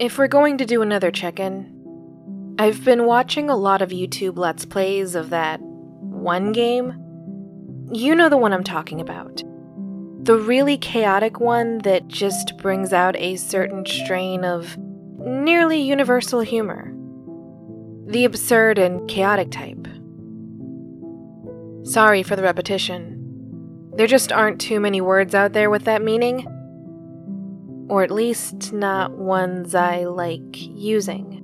If we're going to do another check in, I've been watching a lot of YouTube Let's Plays of that one game. You know the one I'm talking about. The really chaotic one that just brings out a certain strain of nearly universal humor. The absurd and chaotic type. Sorry for the repetition. There just aren't too many words out there with that meaning. Or at least not ones I like using.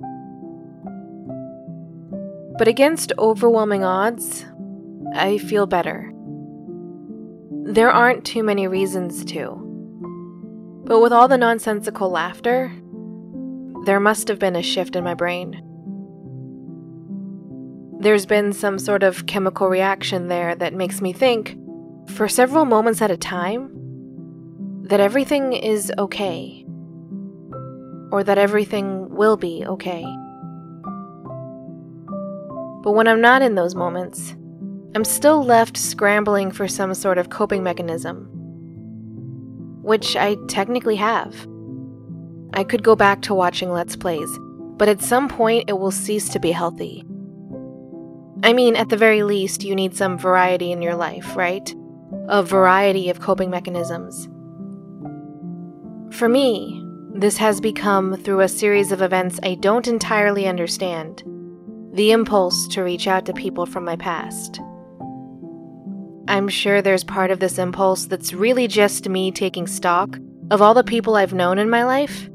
But against overwhelming odds, I feel better. There aren't too many reasons to. But with all the nonsensical laughter, there must have been a shift in my brain. There's been some sort of chemical reaction there that makes me think, for several moments at a time, that everything is okay. Or that everything will be okay. But when I'm not in those moments, I'm still left scrambling for some sort of coping mechanism. Which I technically have. I could go back to watching Let's Plays, but at some point it will cease to be healthy. I mean, at the very least, you need some variety in your life, right? A variety of coping mechanisms. For me, this has become through a series of events I don't entirely understand the impulse to reach out to people from my past. I'm sure there's part of this impulse that's really just me taking stock of all the people I've known in my life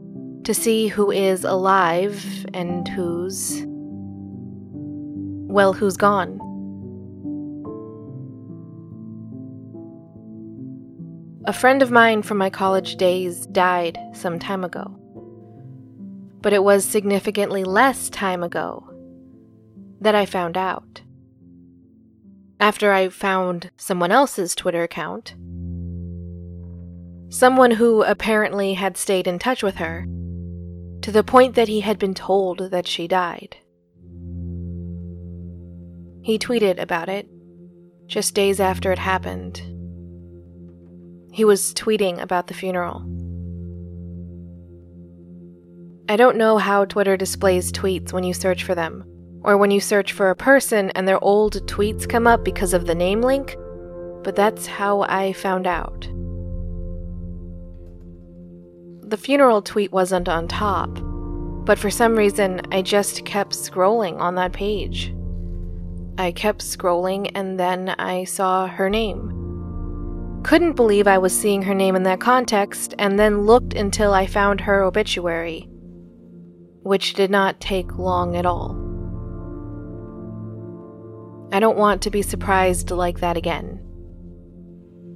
to see who is alive and who's well, who's gone? A friend of mine from my college days died some time ago. But it was significantly less time ago that I found out. After I found someone else's Twitter account, someone who apparently had stayed in touch with her, to the point that he had been told that she died. He tweeted about it just days after it happened. He was tweeting about the funeral. I don't know how Twitter displays tweets when you search for them, or when you search for a person and their old tweets come up because of the name link, but that's how I found out. The funeral tweet wasn't on top, but for some reason I just kept scrolling on that page. I kept scrolling and then I saw her name. Couldn't believe I was seeing her name in that context, and then looked until I found her obituary, which did not take long at all. I don't want to be surprised like that again.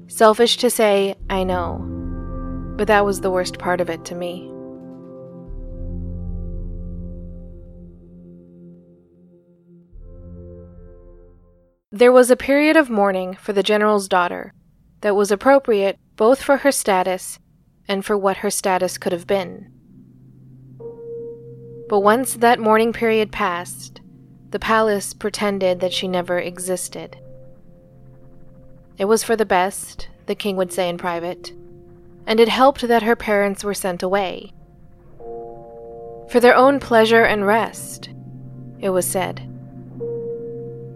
Selfish to say, I know, but that was the worst part of it to me. There was a period of mourning for the general's daughter that was appropriate both for her status and for what her status could have been. But once that mourning period passed, the palace pretended that she never existed. It was for the best, the king would say in private, and it helped that her parents were sent away. For their own pleasure and rest, it was said.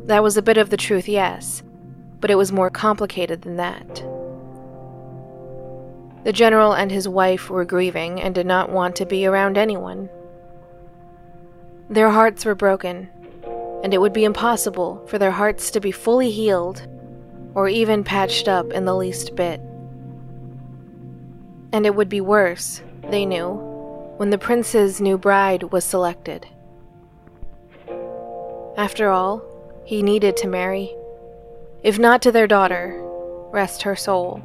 That was a bit of the truth, yes, but it was more complicated than that. The general and his wife were grieving and did not want to be around anyone. Their hearts were broken, and it would be impossible for their hearts to be fully healed or even patched up in the least bit. And it would be worse, they knew, when the prince's new bride was selected. After all, he needed to marry. If not to their daughter, rest her soul,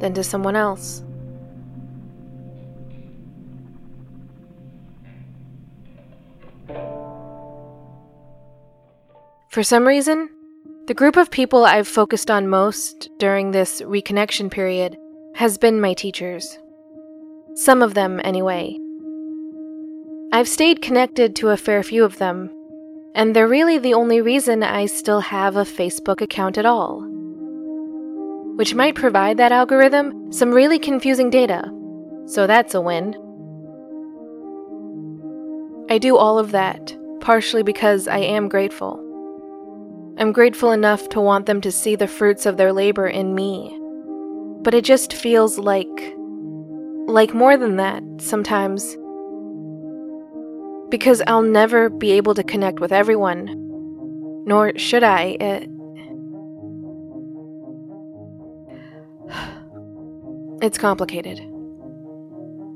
then to someone else. For some reason, the group of people I've focused on most during this reconnection period has been my teachers. Some of them, anyway. I've stayed connected to a fair few of them, and they're really the only reason I still have a Facebook account at all. Which might provide that algorithm some really confusing data, so that's a win. I do all of that partially because I am grateful. I'm grateful enough to want them to see the fruits of their labor in me. But it just feels like. like more than that sometimes. Because I'll never be able to connect with everyone. Nor should I. It, it's complicated.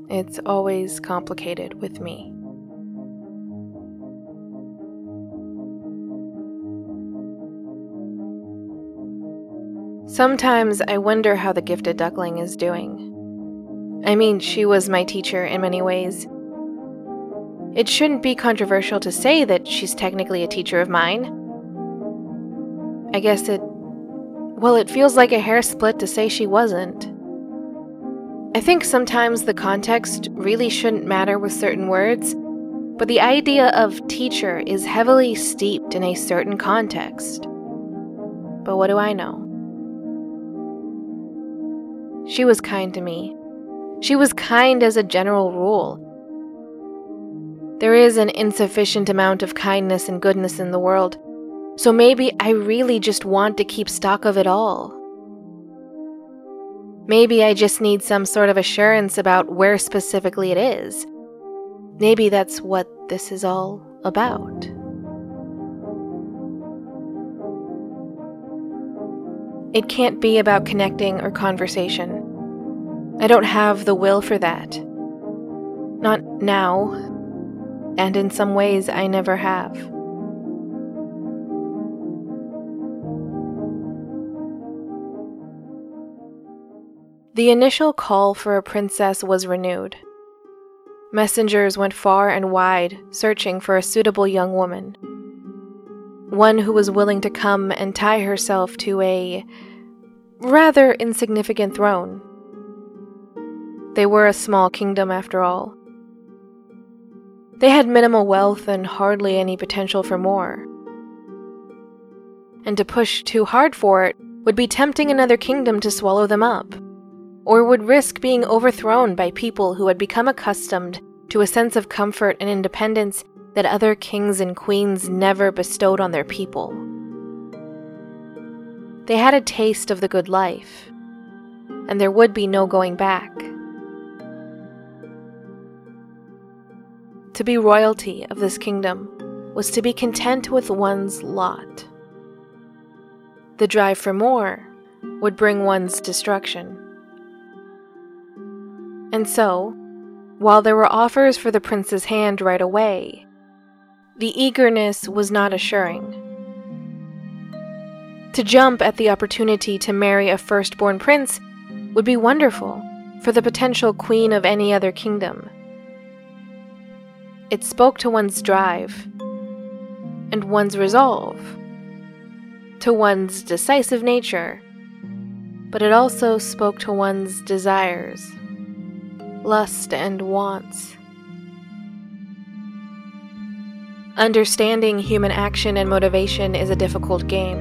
It's always complicated with me. Sometimes I wonder how the gifted duckling is doing. I mean, she was my teacher in many ways. It shouldn't be controversial to say that she's technically a teacher of mine. I guess it. Well, it feels like a hair split to say she wasn't. I think sometimes the context really shouldn't matter with certain words, but the idea of teacher is heavily steeped in a certain context. But what do I know? She was kind to me. She was kind as a general rule. There is an insufficient amount of kindness and goodness in the world, so maybe I really just want to keep stock of it all. Maybe I just need some sort of assurance about where specifically it is. Maybe that's what this is all about. It can't be about connecting or conversation. I don't have the will for that. Not now, and in some ways I never have. The initial call for a princess was renewed. Messengers went far and wide searching for a suitable young woman one who was willing to come and tie herself to a rather insignificant throne. They were a small kingdom, after all. They had minimal wealth and hardly any potential for more. And to push too hard for it would be tempting another kingdom to swallow them up, or would risk being overthrown by people who had become accustomed to a sense of comfort and independence that other kings and queens never bestowed on their people. They had a taste of the good life, and there would be no going back. To be royalty of this kingdom was to be content with one's lot. The drive for more would bring one's destruction. And so, while there were offers for the prince's hand right away, the eagerness was not assuring. To jump at the opportunity to marry a firstborn prince would be wonderful for the potential queen of any other kingdom. It spoke to one's drive and one's resolve, to one's decisive nature, but it also spoke to one's desires, lust, and wants. Understanding human action and motivation is a difficult game.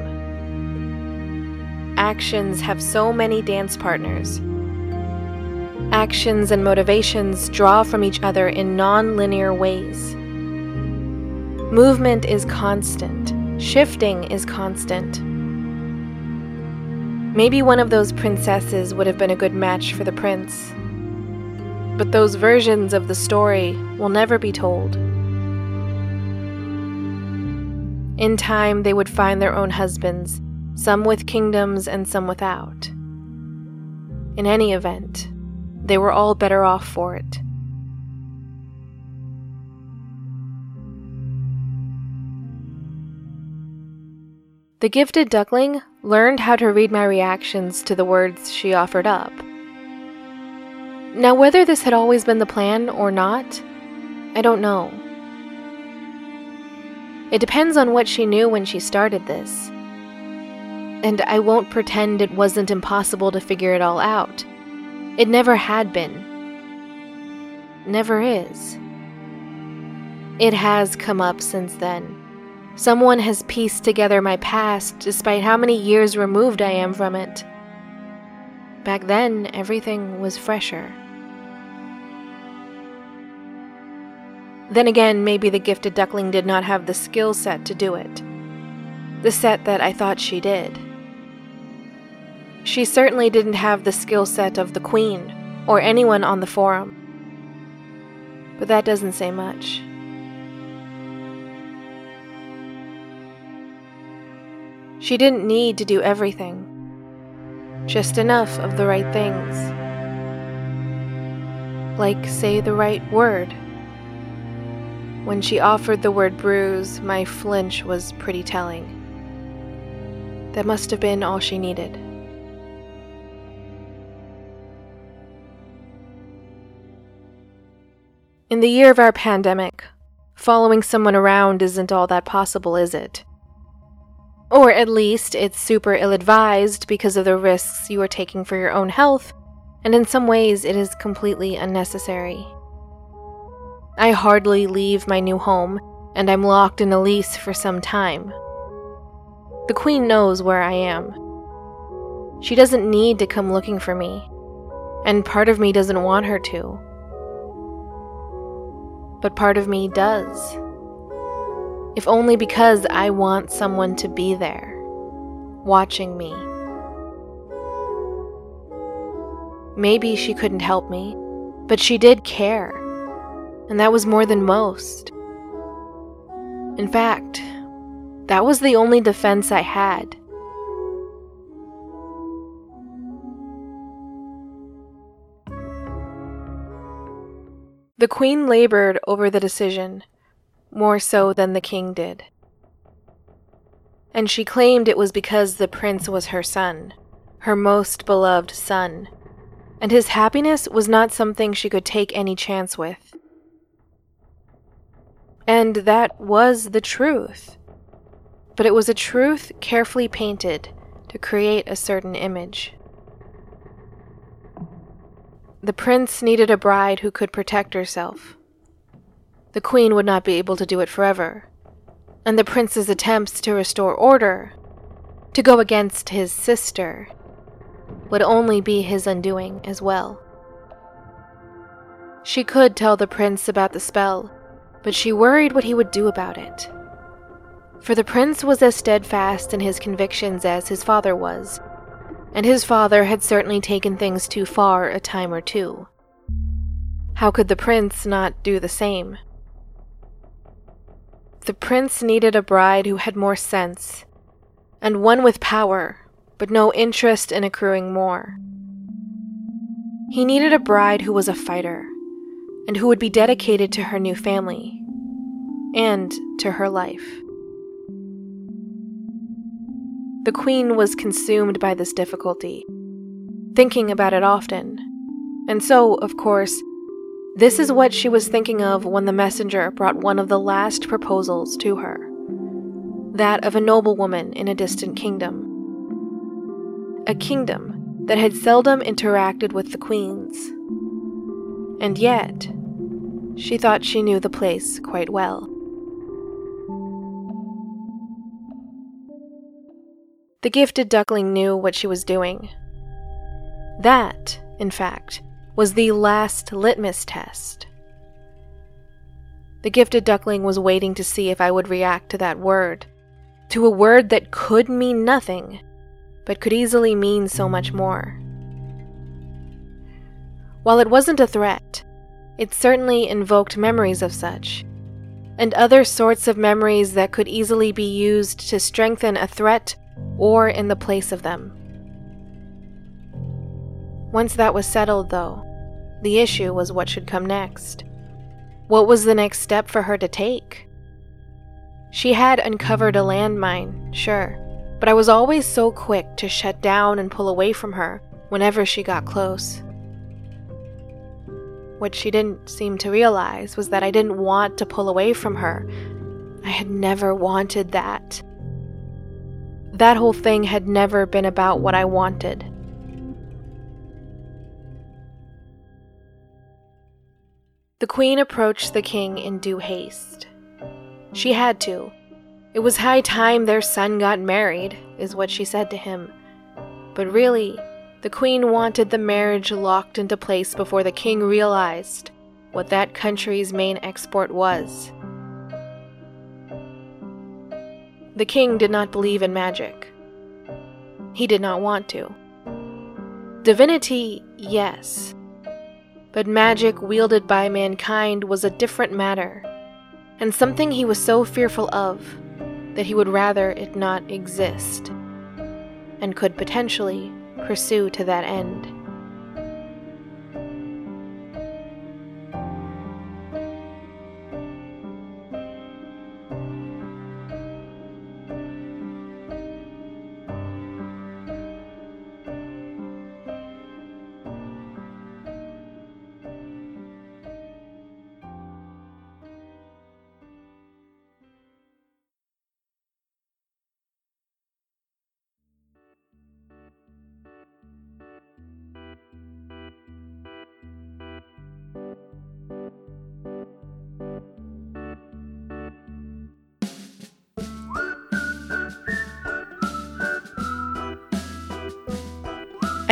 Actions have so many dance partners. Actions and motivations draw from each other in non linear ways. Movement is constant, shifting is constant. Maybe one of those princesses would have been a good match for the prince. But those versions of the story will never be told. In time, they would find their own husbands, some with kingdoms and some without. In any event, they were all better off for it. The gifted duckling learned how to read my reactions to the words she offered up. Now, whether this had always been the plan or not, I don't know. It depends on what she knew when she started this. And I won't pretend it wasn't impossible to figure it all out. It never had been. Never is. It has come up since then. Someone has pieced together my past despite how many years removed I am from it. Back then, everything was fresher. Then again, maybe the gifted duckling did not have the skill set to do it. The set that I thought she did. She certainly didn't have the skill set of the Queen or anyone on the forum. But that doesn't say much. She didn't need to do everything, just enough of the right things. Like say the right word. When she offered the word bruise, my flinch was pretty telling. That must have been all she needed. In the year of our pandemic, following someone around isn't all that possible, is it? Or at least it's super ill advised because of the risks you are taking for your own health, and in some ways it is completely unnecessary. I hardly leave my new home, and I'm locked in a lease for some time. The Queen knows where I am. She doesn't need to come looking for me, and part of me doesn't want her to. But part of me does if only because I want someone to be there, watching me. Maybe she couldn't help me, but she did care, and that was more than most. In fact, that was the only defense I had. The Queen labored over the decision more so than the king did. And she claimed it was because the prince was her son, her most beloved son, and his happiness was not something she could take any chance with. And that was the truth. But it was a truth carefully painted to create a certain image. The prince needed a bride who could protect herself the queen would not be able to do it forever, and the prince's attempts to restore order, to go against his sister, would only be his undoing as well. She could tell the prince about the spell, but she worried what he would do about it. For the prince was as steadfast in his convictions as his father was, and his father had certainly taken things too far a time or two. How could the prince not do the same? The prince needed a bride who had more sense, and one with power, but no interest in accruing more. He needed a bride who was a fighter, and who would be dedicated to her new family, and to her life. The queen was consumed by this difficulty, thinking about it often, and so, of course, this is what she was thinking of when the messenger brought one of the last proposals to her that of a noblewoman in a distant kingdom. A kingdom that had seldom interacted with the queens. And yet, she thought she knew the place quite well. The gifted duckling knew what she was doing. That, in fact, was the last litmus test. The gifted duckling was waiting to see if I would react to that word, to a word that could mean nothing, but could easily mean so much more. While it wasn't a threat, it certainly invoked memories of such, and other sorts of memories that could easily be used to strengthen a threat or in the place of them. Once that was settled, though, the issue was what should come next. What was the next step for her to take? She had uncovered a landmine, sure, but I was always so quick to shut down and pull away from her whenever she got close. What she didn't seem to realize was that I didn't want to pull away from her. I had never wanted that. That whole thing had never been about what I wanted. The queen approached the king in due haste. She had to. It was high time their son got married, is what she said to him. But really, the queen wanted the marriage locked into place before the king realized what that country's main export was. The king did not believe in magic. He did not want to. Divinity, yes. But magic wielded by mankind was a different matter, and something he was so fearful of that he would rather it not exist, and could potentially pursue to that end.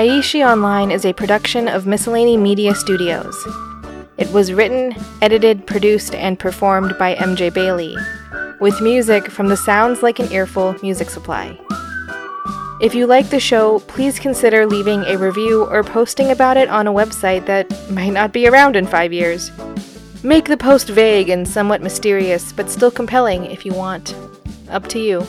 Aishi Online is a production of Miscellany Media Studios. It was written, edited, produced, and performed by MJ Bailey, with music from the Sounds Like an Earful music supply. If you like the show, please consider leaving a review or posting about it on a website that might not be around in five years. Make the post vague and somewhat mysterious, but still compelling if you want. Up to you.